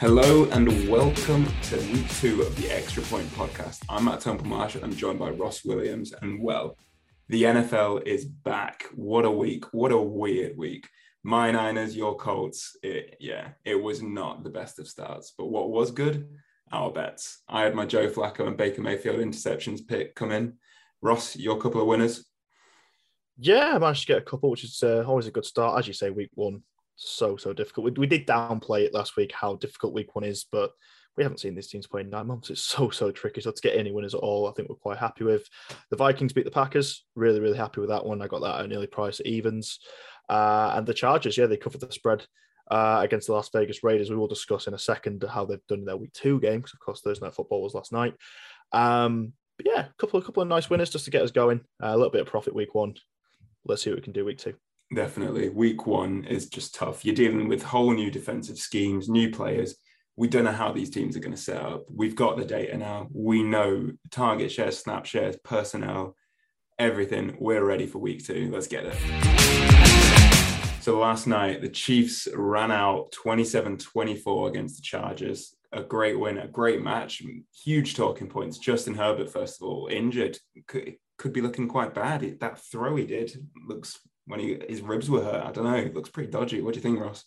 Hello and welcome to week two of the Extra Point podcast. I'm Matt Temple I'm joined by Ross Williams. And well, the NFL is back. What a week. What a weird week. My Niners, your Colts. It, yeah, it was not the best of starts. But what was good? Our bets. I had my Joe Flacco and Baker Mayfield interceptions pick come in. Ross, your couple of winners. Yeah, I managed to get a couple, which is uh, always a good start. As you say, week one so so difficult. We, we did downplay it last week how difficult week one is, but we haven't seen these teams play in nine months. It's so so tricky. So to get any winners at all, I think we're quite happy with. The Vikings beat the Packers. Really really happy with that one. I got that at an early price evens, uh, and the Chargers. Yeah, they covered the spread. Uh, against the Las Vegas Raiders, we will discuss in a second how they've done their week two game because, of course, Thursday night football was last night. Um, but yeah, a couple, a couple of nice winners just to get us going. Uh, a little bit of profit week one. Let's see what we can do week two. Definitely. Week one is just tough. You're dealing with whole new defensive schemes, new players. We don't know how these teams are going to set up. We've got the data now. We know target shares, snap shares, personnel, everything. We're ready for week two. Let's get it. So last night, the Chiefs ran out 27 24 against the Chargers. A great win, a great match, huge talking points. Justin Herbert, first of all, injured, could, could be looking quite bad. That throw he did looks when he, his ribs were hurt. I don't know. It looks pretty dodgy. What do you think, Ross?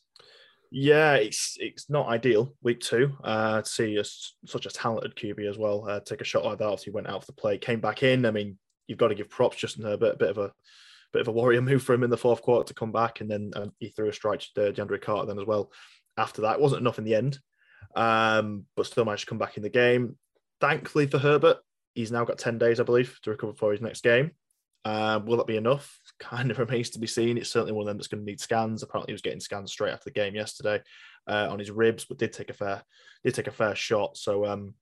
Yeah, it's it's not ideal week two uh, to see a, such a talented QB as well uh, take a shot like that. Obviously, went out for the play, came back in. I mean, you've got to give props Justin Herbert, a bit of a bit of a warrior move for him in the fourth quarter to come back, and then uh, he threw a strike to DeAndre Carter then as well. After that, it wasn't enough in the end, um, but still managed to come back in the game. Thankfully for Herbert, he's now got ten days, I believe, to recover for his next game. Uh, will that be enough? Kind of remains to be seen. It's certainly one of them that's going to need scans. Apparently, he was getting scans straight after the game yesterday uh, on his ribs, but did take a fair did take a fair shot. So um,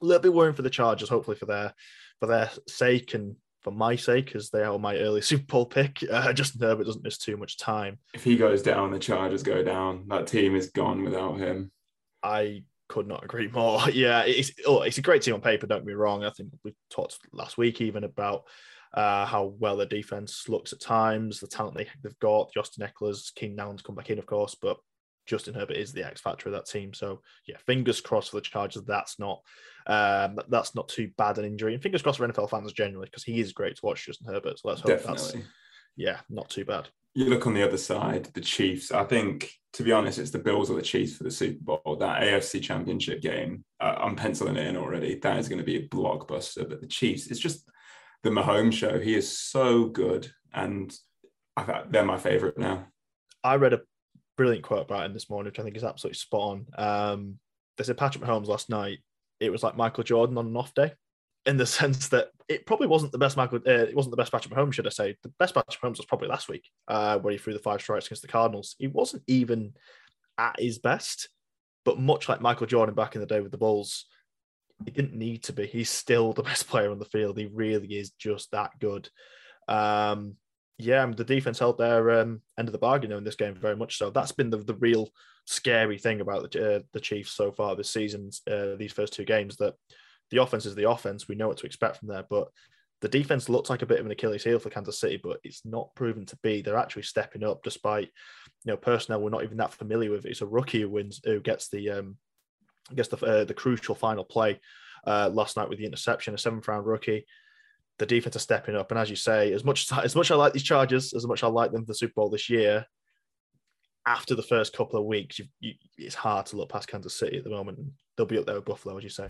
a little bit worrying for the Chargers. Hopefully for their for their sake and for my sake, as they are my early Super Bowl pick. Uh, Justin Herbert doesn't miss too much time. If he goes down, the Chargers go down. That team is gone without him. I could not agree more. Yeah, it's oh, it's a great team on paper. Don't get me wrong. I think we talked last week even about uh, how well their defense looks at times, the talent they, they've got. Austin Ekeler's, Keenan Allen's come back in, of course, but Justin Herbert is the X factor of that team. So yeah, fingers crossed for the Chargers. That's not um, that's not too bad an injury, and fingers crossed for NFL fans generally because he is great to watch, Justin Herbert. So let's hope Definitely. that's yeah, not too bad. You look on the other side, the Chiefs. I think, to be honest, it's the Bills or the Chiefs for the Super Bowl. That AFC Championship game, uh, I'm penciling it in already. That is going to be a blockbuster. But the Chiefs, it's just the Mahomes show. He is so good, and they're my favorite now. I read a brilliant quote about him this morning, which I think is absolutely spot on. Um, they said Patrick Mahomes last night. It was like Michael Jordan on an off day, in the sense that it probably wasn't the best Michael. Uh, it wasn't the best Patrick Mahomes, should I say? The best Patrick Mahomes was probably last week, uh, where he threw the five strikes against the Cardinals. He wasn't even at his best, but much like Michael Jordan back in the day with the Bulls, he didn't need to be. He's still the best player on the field. He really is just that good. Um, yeah, the defense held their um, end of the bargain in this game very much so. That's been the, the real scary thing about the, uh, the Chiefs so far this season, uh, these first two games, that the offense is the offense. We know what to expect from there, but the defense looks like a bit of an Achilles heel for Kansas City, but it's not proven to be. They're actually stepping up despite, you know, personnel we're not even that familiar with. It's a rookie who wins, who gets the um, I guess the uh, the crucial final play uh, last night with the interception, a seventh round rookie. The defense are stepping up, and as you say, as much as much as I like these Chargers, as much as I like them for the Super Bowl this year, after the first couple of weeks, you, it's hard to look past Kansas City at the moment. They'll be up there with Buffalo, as you say.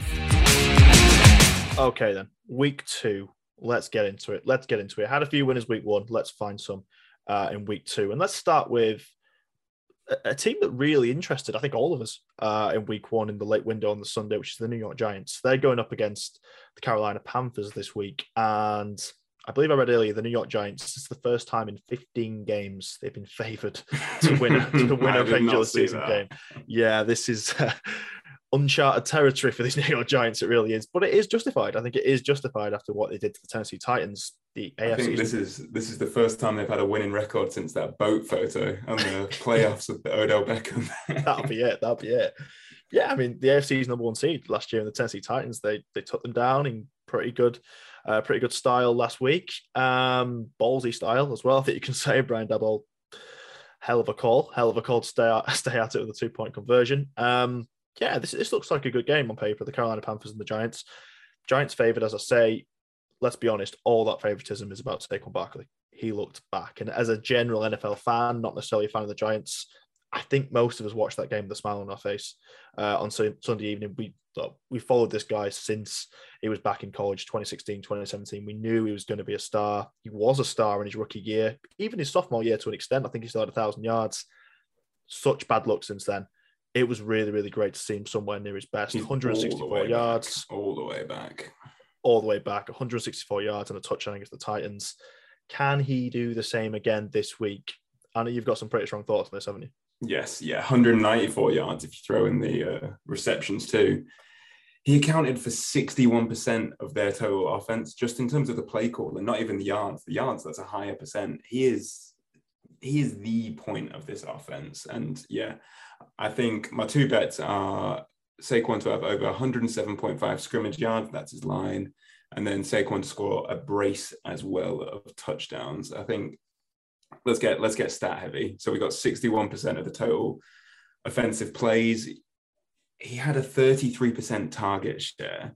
Okay, then week two. Let's get into it. Let's get into it. Had a few winners week one. Let's find some uh, in week two, and let's start with a team that really interested, I think, all of us uh, in week one in the late window on the Sunday, which is the New York Giants. They're going up against the Carolina Panthers this week. And I believe I read earlier the New York Giants, is the first time in 15 games they've been favored to win, to win a regular season that. game. Yeah, this is. Uh, uncharted territory for these New York Giants. It really is, but it is justified. I think it is justified after what they did to the Tennessee Titans the AFC. I think this is this is the first time they've had a winning record since that boat photo and the playoffs of the Odell Beckham. that'll be it. That'll be it. Yeah, I mean the AFC's number one seed last year, and the Tennessee Titans they they took them down in pretty good, uh, pretty good style last week. Um, ballsy style as well. I think you can say Brian Daboll. Hell of a call, hell of a call to stay out, stay at it with a two point conversion. Um, yeah, this, this looks like a good game on paper. The Carolina Panthers and the Giants. Giants favored, as I say. Let's be honest, all that favoritism is about Saquon Barkley. He looked back, and as a general NFL fan, not necessarily a fan of the Giants, I think most of us watched that game with a smile on our face uh, on Sunday evening. We we followed this guy since he was back in college, 2016, 2017. We knew he was going to be a star. He was a star in his rookie year, even his sophomore year to an extent. I think he still had a thousand yards. Such bad luck since then. It was really, really great to see him somewhere near his best. He's 164 all yards, back. all the way back, all the way back. 164 yards and a touchdown against the Titans. Can he do the same again this week? I know you've got some pretty strong thoughts on this, haven't you? Yes, yeah, 194 yards if you throw in the uh, receptions too. He accounted for 61% of their total offense just in terms of the play call and not even the yards. The yards, that's a higher percent. He is he is the point of this offense. And yeah, I think my two bets are Saquon to have over 107.5 scrimmage yards, that's his line, and then Saquon to score a brace as well of touchdowns. I think let's get let's get stat heavy. So we got 61% of the total offensive plays. He had a 33% target share.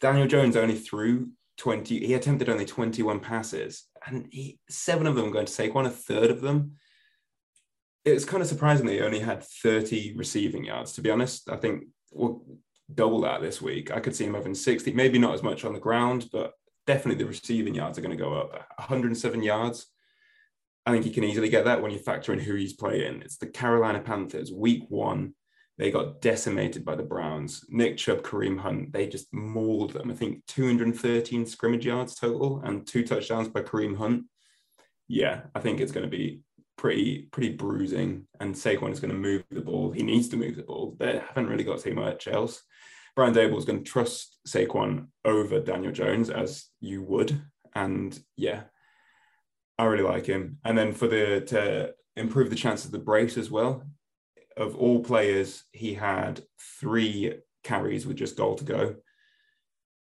Daniel Jones only threw 20, he attempted only 21 passes, and he seven of them going to Saquon, a third of them. It was kind of surprising that he only had 30 receiving yards, to be honest. I think we'll double that this week. I could see him having 60, maybe not as much on the ground, but definitely the receiving yards are going to go up. 107 yards I think he can easily get that when you factor in who he's playing. It's the Carolina Panthers, week one. They got decimated by the Browns. Nick Chubb, Kareem Hunt, they just mauled them. I think 213 scrimmage yards total and two touchdowns by Kareem Hunt. Yeah, I think it's going to be pretty pretty bruising. And Saquon is going to move the ball. He needs to move the ball. They haven't really got too much else. Brian Daboll is going to trust Saquon over Daniel Jones as you would. And yeah, I really like him. And then for the to improve the chance of the brace as well, of all players, he had three carries with just goal to go.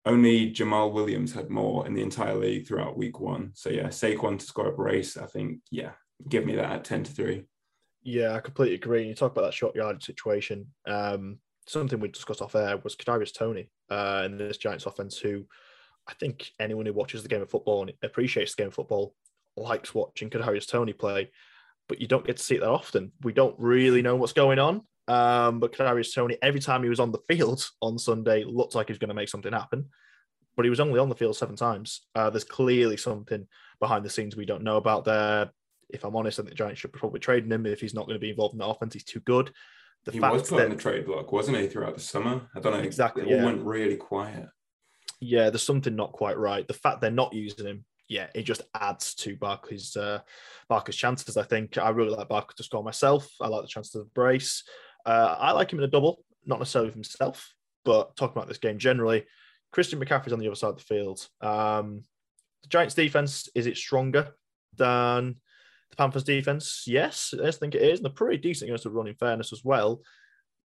Only Jamaal Williams had more in the entire league throughout week one. So yeah, Saquon to score a brace, I think, yeah, give me that at 10 to 3. Yeah, I completely agree. And You talk about that short yard situation. Um, something we discussed off air was Kadarius Toney uh, this Giants offense, who I think anyone who watches the game of football and appreciates the game of football likes watching Kadarius Toney play, but you don't get to see it that often. We don't really know what's going on. Um, but Kadarius Toney, every time he was on the field on Sunday, looked like he was going to make something happen. But he was only on the field seven times. Uh, there's clearly something behind the scenes we don't know about there. If I'm honest, I think the Giants should probably trade him if he's not going to be involved in the offense. He's too good. The he was put that, on the trade block, wasn't he, throughout the summer? I don't know. Exactly. It yeah. all went really quiet. Yeah, there's something not quite right. The fact they're not using him yeah, it just adds to Barker's uh, Barkley's chances. I think I really like Barker to score myself. I like the chances of brace. Uh, I like him in a double, not necessarily himself, but talking about this game generally. Christian McCaffrey's on the other side of the field. Um, the Giants' defense is it stronger than the Panthers' defense? Yes, I think it is. And they're pretty decent against the run, in fairness, as well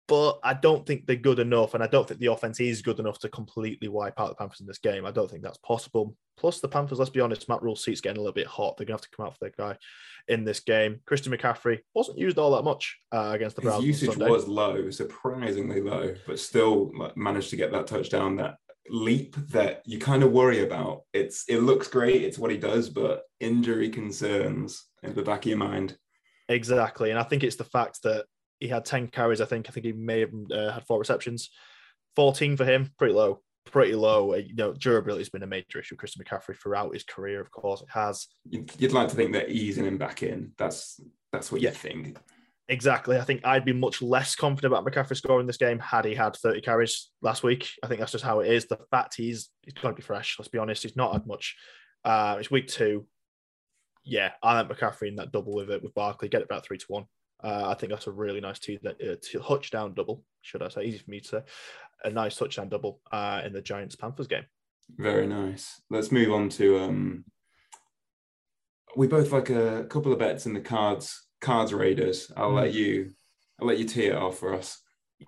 but I don't think they're good enough, and I don't think the offense is good enough to completely wipe out the Panthers in this game. I don't think that's possible. Plus, the Panthers, let's be honest, Matt Rhule's seat's getting a little bit hot. They're going to have to come out for their guy in this game. Christian McCaffrey wasn't used all that much uh, against the Browns. His usage was low, surprisingly low, but still managed to get that touchdown, that leap that you kind of worry about. It's It looks great, it's what he does, but injury concerns in the back of your mind. Exactly. And I think it's the fact that he had 10 carries, I think. I think he may have uh, had four receptions. 14 for him, pretty low, pretty low. Uh, you know, durability has been a major issue. Christian McCaffrey throughout his career, of course, it has. You'd like to think that easing him back in. That's that's what yeah. you think. Exactly. I think I'd be much less confident about McCaffrey scoring this game had he had 30 carries last week. I think that's just how it is. The fact he's he's got to be fresh. Let's be honest. He's not had much. Uh, it's week two. Yeah, I like McCaffrey in that double with it with Barkley. Get it about three to one. Uh, I think that's a really nice two, that uh, touchdown double, should I say? Easy for me to say. A nice touchdown double uh, in the Giants Panthers game. Very nice. Let's move on to. Um, we both like a couple of bets in the cards cards raiders. I'll mm. let you. I'll let you tee it off for us.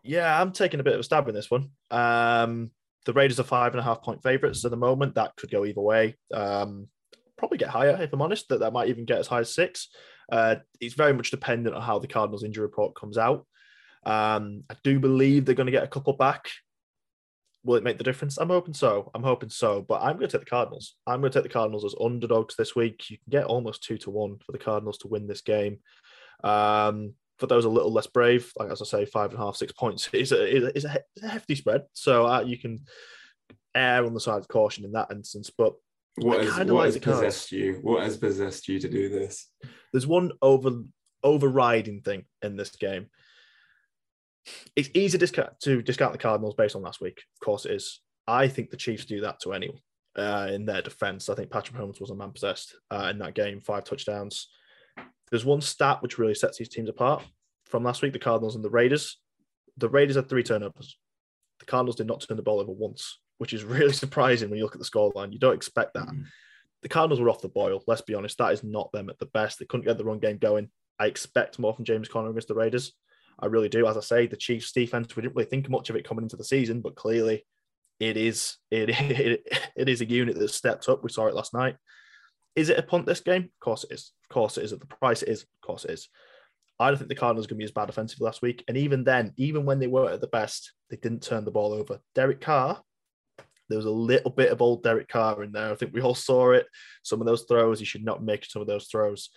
Yeah, I'm taking a bit of a stab in this one. Um, the Raiders are five and a half point favorites at the moment. That could go either way. Um, probably get higher if I'm honest. That that might even get as high as six. Uh, it's very much dependent on how the Cardinals injury report comes out. Um, I do believe they're going to get a couple back. Will it make the difference? I'm hoping so. I'm hoping so. But I'm going to take the Cardinals. I'm going to take the Cardinals as underdogs this week. You can get almost two to one for the Cardinals to win this game. Um, for those a little less brave, like as I say, five and a half, six points is a, is a, hefty spread. So uh, you can err on the side of caution in that instance. But what, is, what like has possessed you? What has possessed you to do this? There's one over overriding thing in this game it's easy to discount, to discount the Cardinals based on last week. Of course, it is. I think the Chiefs do that to anyone uh, in their defense. I think Patrick Mahomes was a man possessed uh, in that game, five touchdowns. There's one stat which really sets these teams apart from last week the Cardinals and the Raiders. The Raiders had three turnovers. The Cardinals did not turn the ball over once, which is really surprising when you look at the scoreline. You don't expect that. Mm. The Cardinals were off the boil. Let's be honest. That is not them at the best. They couldn't get the run game going. I expect more from James Conner against the Raiders. I really do. As I say, the Chiefs' defense, we didn't really think much of it coming into the season, but clearly it is it, it, it is a unit that's stepped up. We saw it last night. Is it a punt this game? Of course it is. Of course it is. At the price it is. Of course it is. I don't think the Cardinals are going to be as bad offensively last week. And even then, even when they were at the best, they didn't turn the ball over. Derek Carr, there was a little bit of old Derek Carr in there. I think we all saw it. Some of those throws, he should not make some of those throws.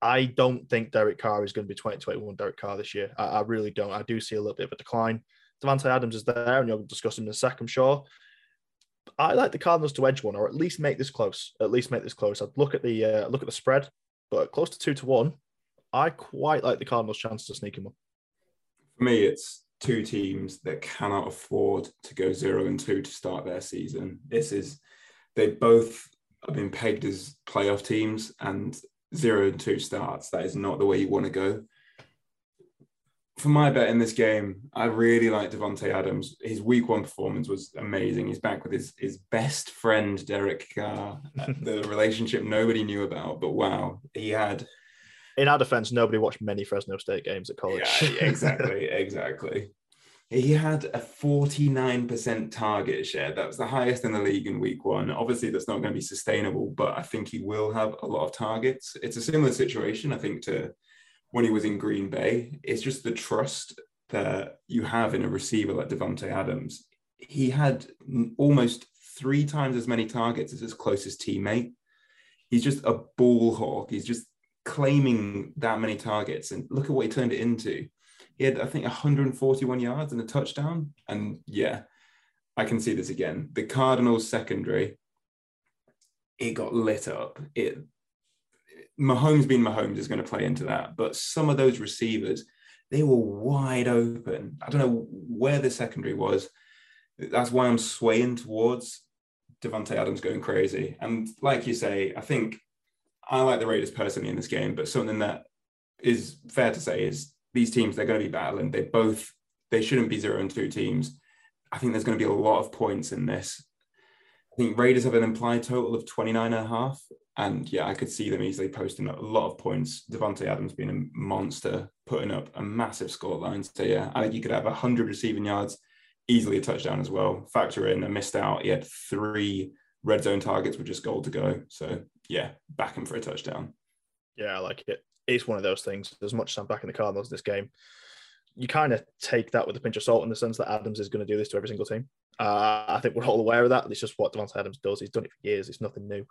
I don't think Derek Carr is going to be 2021 Derek Carr this year. I, I, really don't. I do see a little bit of a decline. Davante Adams is there, and you'll discuss him in a second, sure. I like the Cardinals to edge one, or at least make this close. At least make this close. I'd look at the uh, look at the spread, but close to two to one. I quite like the Cardinals' chance to sneak in one. For me, it's two teams that cannot afford to go zero and two to start their season. This is they both have been pegged as playoff teams, and zero and two starts. That is not the way you want to go. For my bet in this game, I really like Davante Adams. His week one performance was amazing. He's back with his, his best friend, Derek Carr, the relationship nobody knew about. But wow, he had. In our defense, nobody watched many Fresno State games at college. Yeah, exactly, exactly. He had a 49% target share. That was the highest in the league in week one. Obviously, that's not going to be sustainable, but I think he will have a lot of targets. It's a similar situation, I think, to when he was in Green Bay. It's just the trust that you have in a receiver like Davante Adams. He had almost three times as many targets as his closest teammate. He's just a ball hawk. He's just claiming that many targets. And look at what he turned it into he had, I think, 141 yards and a touchdown. And yeah, I can see this again. The Cardinals secondary, it got lit up. It Mahomes being Mahomes is going to play into that. But some of those receivers, they were wide open. I don't know where the secondary was. That's why I'm swaying towards Davante Adams going crazy. And like you say, I think I like the Raiders personally in this game, but something that is fair to say is these teams they're going to be battling. They both they shouldn't be zero and two teams. I think there's going to be a lot of points in this. I think Raiders have an implied total of 29 and a half. And yeah, I could see them easily posting a lot of points. Davante Adams being a monster, putting up a massive score line. So yeah, I think you could have 100 receiving yards, easily a touchdown as well. Factor in a missed out. He had three red zone targets with just goal to go. So yeah, back him for a touchdown. Yeah, I like it it's one of those things. As much as I'm back in the Cardinals this game, you kind of take that with a pinch of salt in the sense that Adams is going to do this to every single team. Uh, I think we're all aware of that. It's just what Davante Adams does. He's done it for years. It's nothing new.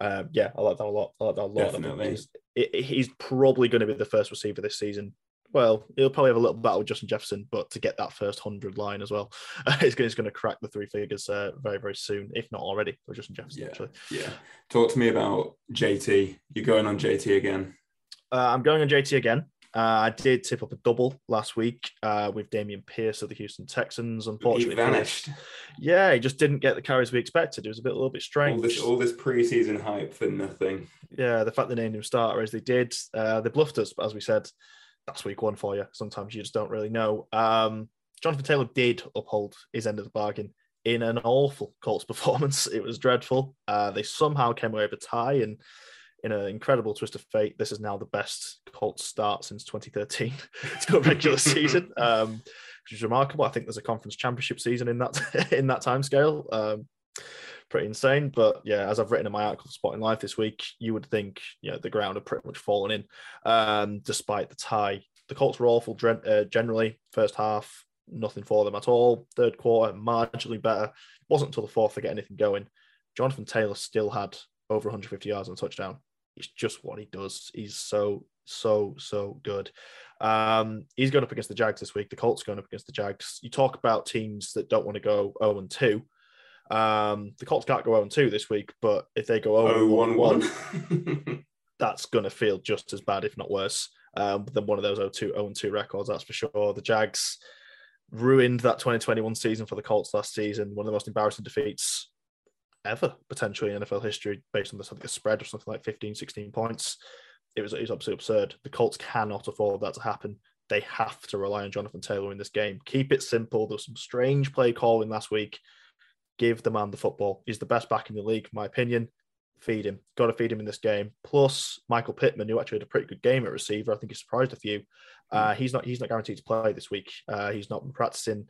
Um, yeah, I like that a lot. I like that a lot. Definitely. He's, he's probably going to be the first receiver this season. Well, he'll probably have a little battle with Justin Jefferson, but to get that first hundred line as well, he's going to crack the three figures uh, very, very soon, if not already for Justin Jefferson. Yeah, actually, yeah. Talk to me about JT. You're going on JT again. Uh, I'm going on JT again. Uh, I did tip up a double last week uh, with Dameon Pierce of the Houston Texans. Unfortunately, he vanished. Yeah, he just didn't get the carries we expected. It was a bit a little bit strange. All this, all this preseason hype for nothing. Yeah, the fact they named him starter as they did, uh, they bluffed us. But as we said, that's week one for you. Sometimes you just don't really know. Um, Jonathan Taylor did uphold his end of the bargain in an awful Colts performance. It was dreadful. Uh, they somehow came away with a tie and in an incredible twist of fate, this is now the best Colts start since 2013 to a regular season, um, which is remarkable. I think there's a conference championship season in that in that time scale. Um, pretty insane. But yeah, as I've written in my article for Sporting Life this week, you would think you know the ground had pretty much fallen in, um, despite the tie. the Colts were awful uh, generally. First half, nothing for them at all. Third quarter, marginally better. Wasn't until the fourth they get anything going. Jonathan Taylor still had over 150 yards on touchdown. It's just what he does. He's so, so, so good. Um, he's going up against the Jags this week. The Colts going up against the Jags. You talk about teams that don't want to go 0 and 2. Um, the Colts can't go 0 and 2 this week, but if they go 0 1 1, that's going to feel just as bad, if not worse, um, than one of those 0 2 0 2 records. That's for sure. The Jags ruined that 2021 season for the Colts last season, one of the most embarrassing defeats ever potentially in NFL history based on the, a spread of something like 15, 16 points. It was, it was absolutely absurd. The Colts cannot afford that to happen. They have to rely on Jonathan Taylor in this game. Keep it simple. There was some strange play calling last week. Give the man the football. He's the best back in the league, in my opinion. Feed him. Got to feed him in this game. Plus, Michael Pittman, who actually had a pretty good game at receiver, I think he surprised a few. Uh, he's not he's not guaranteed to play this week. Uh, he's not been practicing.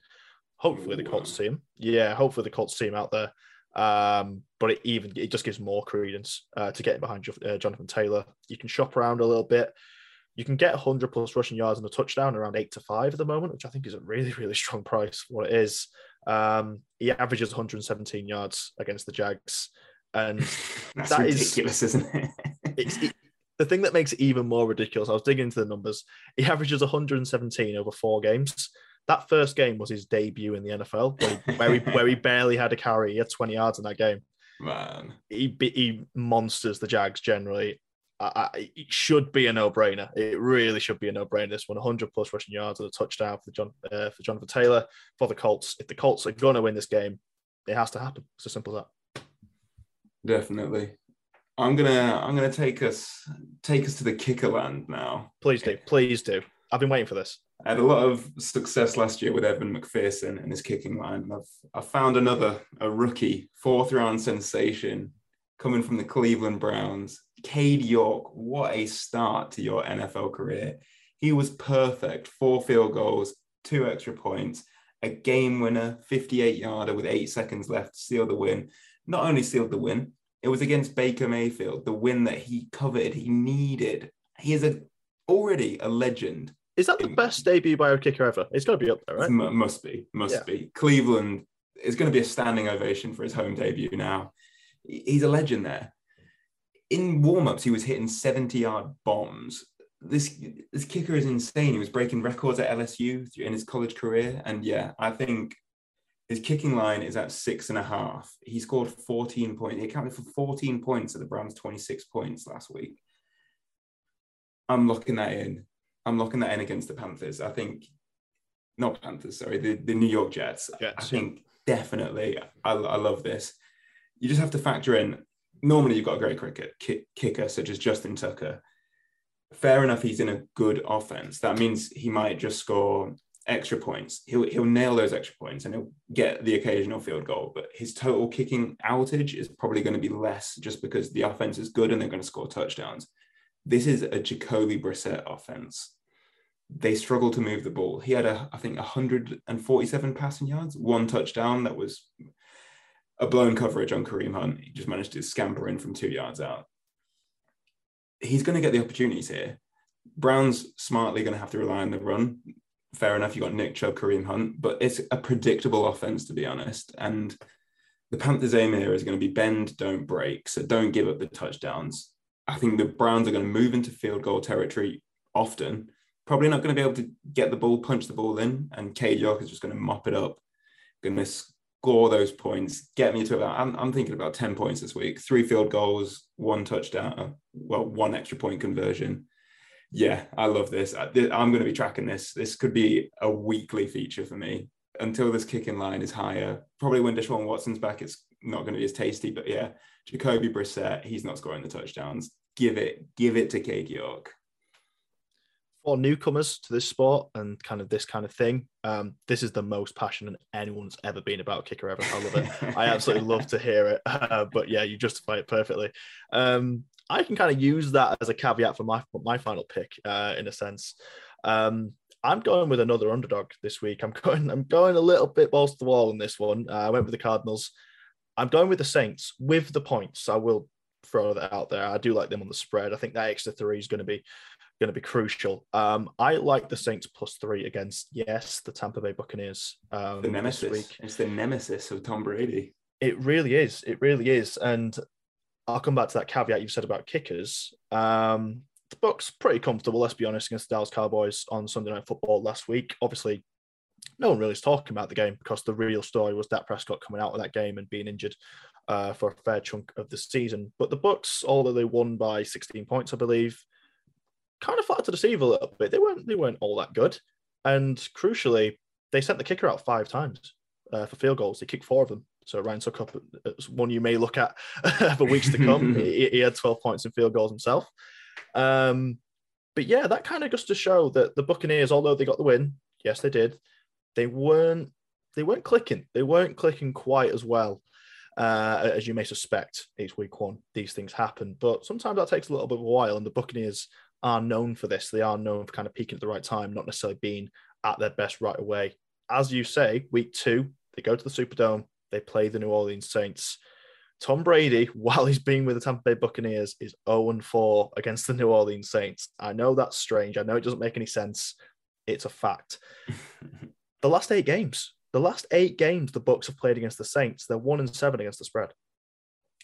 Hopefully, the Colts see him. Yeah, hopefully the Colts see him out there. Um, but it even it just gives more credence uh, to getting behind uh, Jonathan Taylor. You can shop around a little bit. You can get 100 plus rushing yards and a touchdown around eight to five at the moment, which I think is a really, really strong price for what it is. Um, he averages 117 yards against the Jags, and That's that ridiculous, is, not it? it's, it, the thing that makes it even more ridiculous. I was digging into the numbers. He averages 117 over four games that first game was his debut in the NFL, where he, where he, where he barely had a carry. He had 20 yards in that game. Man, he he monsters the Jags generally. I, I, it should be a no-brainer. It really should be a no-brainer. This one, 100 plus rushing yards and a touchdown for John uh, for Jonathan Taylor for the Colts. If the Colts are going to win this game, it has to happen. It's as simple as that. Definitely. I'm gonna I'm gonna take us take us to the kicker land now. Please do, please do. I've been waiting for this. I had a lot of success last year with Evan McPherson and his kicking line. And I've, I've found another, a rookie, fourth round sensation coming from the Cleveland Browns. Cade York, what a start to your NFL career. He was perfect. Four field goals, two extra points, a game winner, 58 yarder with eight seconds left to seal the win. Not only sealed the win, it was against Baker Mayfield, the win that he coveted, he needed. He is a, already a legend is that the best debut by a kicker ever? It's got to be up there, right? M- must be, must yeah. be. Cleveland is going to be a standing ovation for his home debut now. He's a legend there. In warm-ups, he was hitting 70-yard bombs. This this kicker is insane. He was breaking records at LSU in his college career. And yeah, I think his kicking line is at six and a half. He scored 14 points. He accounted for 14 points at the Browns' 26 points last week. I'm locking that in. I'm locking that in against the Panthers. I think, not Panthers, sorry, the, the New York Jets. Jets. I think definitely, I, I love this. You just have to factor in. Normally, you've got a great cricket kick, kicker such as Justin Tucker. Fair enough, he's in a good offense. That means he might just score extra points. He'll he'll nail those extra points and he'll get the occasional field goal. But his total kicking outage is probably going to be less just because the offense is good and they're going to score touchdowns. This is a Jacoby Brissett offense. They struggle to move the ball. He had a, I think, 147 passing yards, one touchdown that was a blown coverage on Kareem Hunt. He just managed to scamper in from two yards out. He's going to get the opportunities here. Brown's smartly going to have to rely on the run. Fair enough, you got Nick Chubb, Kareem Hunt, but it's a predictable offense, to be honest. And the Panthers' aim here is going to be bend, don't break. So don't give up the touchdowns. I think the Browns are going to move into field goal territory often. Probably not going to be able to get the ball, punch the ball in, and Cade York is just going to mop it up, going to score those points, get me to about. I'm, I'm thinking about ten points this week, three field goals, one touchdown, uh, well, one extra point conversion. Yeah, I love this. I, I'm going to be tracking this. This could be a weekly feature for me until this kicking line is higher. Probably when Deshaun Watson's back, it's not going to be as tasty. But yeah, Jacoby Brissett, he's not scoring the touchdowns give it give it to Cade York. For newcomers to this sport and kind of this kind of thing, um, this is the most passionate anyone's ever been about kicker ever. I love it. I absolutely love to hear it. Uh, but yeah, you justify it perfectly. Um, I can kind of use that as a caveat for my my final pick, uh, in a sense. Um, I'm going with another underdog this week. I'm going. I'm going a little bit balls to the wall in this one. Uh, I went with the Cardinals. I'm going with the Saints with the points. I will throw that out there. I do like them on the spread. I think that extra three is going to be going to be crucial. Um, I like the Saints plus three against yes, the Tampa Bay Buccaneers. Um, the nemesis. It's the nemesis of Tom Brady. It really is. It really is. And I'll come back to that caveat you've said about kickers. Um, the Bucks pretty comfortable, let's be honest, against the Dallas Cowboys on Sunday Night Football last week. Obviously, no one really is talking about the game because the real story was Dak Prescott coming out of that game and being injured uh, for a fair chunk of the season. But the Bucks, although they won by 16 points, I believe, kind of flattered to deceive a little bit. They weren't they weren't all that good, and crucially, they sent the kicker out five times uh, for field goals. They kicked four of them. So Ryan Succop, one you may look at for weeks to come. he, he, had 12 points in field goals himself. Um, but yeah, that kind of goes to show that the Buccaneers, although they got the win, yes, they did. They weren't they weren't clicking. They weren't clicking quite as well uh, as you may suspect. Each week one; these things happen, but sometimes that takes a little bit of a while. And the Buccaneers are known for this. They are known for kind of peaking at the right time, not necessarily being at their best right away. As you say, week two, they go to the Superdome, they play the New Orleans Saints. Tom Brady, while he's been with the Tampa Bay Buccaneers, is 0 4 against the New Orleans Saints. I know that's strange. I know it doesn't make any sense. It's a fact. the last eight games, the last eight games the Bucks have played against the Saints, they're one and seven against the spread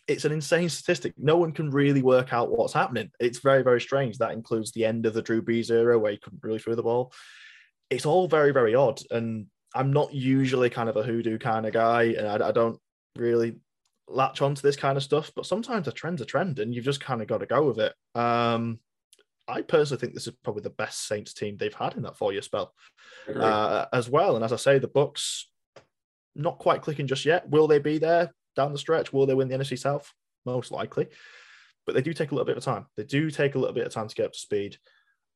it's an insane statistic. No one can really work out what's happening. It's very, very strange. That includes the end of the Drew Brees era where he couldn't really throw the ball. It's all very, very odd. And I'm not usually kind of a hoodoo kind of guy, and I, I don't really latch onto this kind of stuff. But sometimes a trend's a trend, and you've just kind of got to go with it. Um, I personally think this is probably the best Saints team they've had in that four-year spell, uh, as well. And as I say, the Bucks not quite clicking just yet. Will they be there? Down the stretch. Will they win the NFC South? Most likely. But they do take a little bit of time. They do take a little bit of time to get up to speed.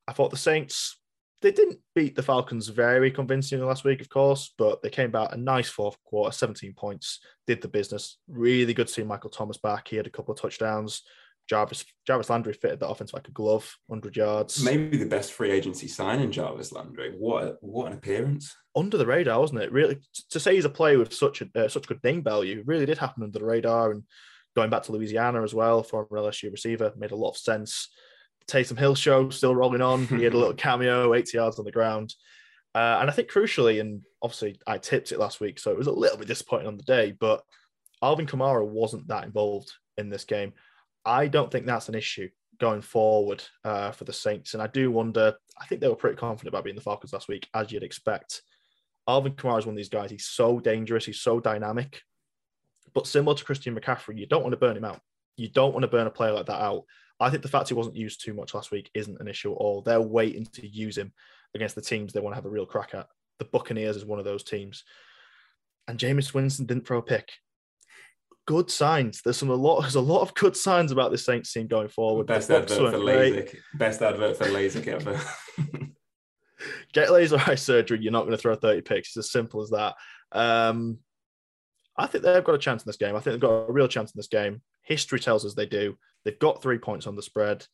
I thought the Saints, they didn't beat the Falcons very convincingly last week, of course, but they came back a nice fourth quarter, 17 points, did the business. Really good to see Michael Thomas back. He had a couple of touchdowns. Jarvis Jarvis Landry fitted that offense like a glove, 100 yards. Maybe the best free agency signing, Jarvis Landry. What what an appearance! Under the radar, wasn't it? Really, to say he's a player with such a uh, such good name value really did happen under the radar. And going back to Louisiana as well, former LSU receiver, made a lot of sense. Taysom Hill show still rolling on. He had a little cameo, 80 yards on the ground. Uh, and I think crucially, and obviously I tipped it last week, so it was a little bit disappointing on the day, but Alvin Kamara wasn't that involved in this game. I don't think that's an issue going forward uh, for the Saints. And I do wonder, I think they were pretty confident about being the Falcons last week, as you'd expect. Alvin Kamara is one of these guys. He's so dangerous. He's so dynamic. But similar to Christian McCaffrey, you don't want to burn him out. You don't want to burn a player like that out. I think the fact he wasn't used too much last week isn't an issue at all. They're waiting to use him against the teams they want to have a real crack at. The Buccaneers is one of those teams. And Jameis Winston didn't throw a pick good signs. There's some a lot. There's a lot of good signs about this Saints team going forward. Best advert for LASIK. Best advert for LASIK ever. Get laser eye surgery. You're not going to throw 30 picks. It's as simple as that. Um, I think they've got a chance in this game. I think they've got a real chance in this game. History tells us they do. They've got three points on the spread.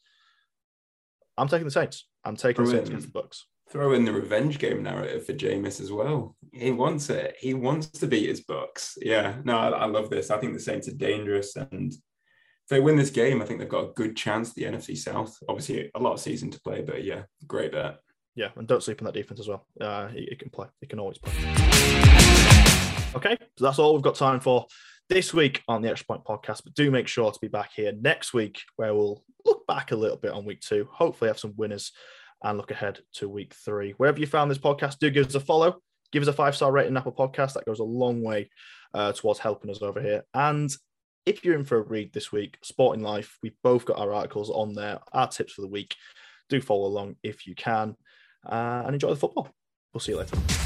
I'm taking the Saints. I'm taking the Saints against the Bucks throw in the revenge game narrative for Jameis as well. He wants it. He wants to beat his Bucks. Yeah, no, I, I, love this. I think the Saints are dangerous, and if they win this game, I think they've got a good chance. The NFC South, obviously, a lot of season to play, but yeah, great bet. Yeah, and don't sleep on that defense as well. Uh, he can play. He can always play. Okay, so that's all we've got time for this week on the Extra Point podcast. But do make sure to be back here next week, where we'll look back a little bit on week two. Hopefully, have some winners and look ahead to week three. Wherever you found this podcast, do give us a follow. Give us a five star rating Apple Podcast. That goes a long way uh, towards helping us over here. And if you're in for a read this week, Sporting Life, we've both got our articles on there, our tips for the week. Do follow along if you can uh, and enjoy the football. We'll see you later.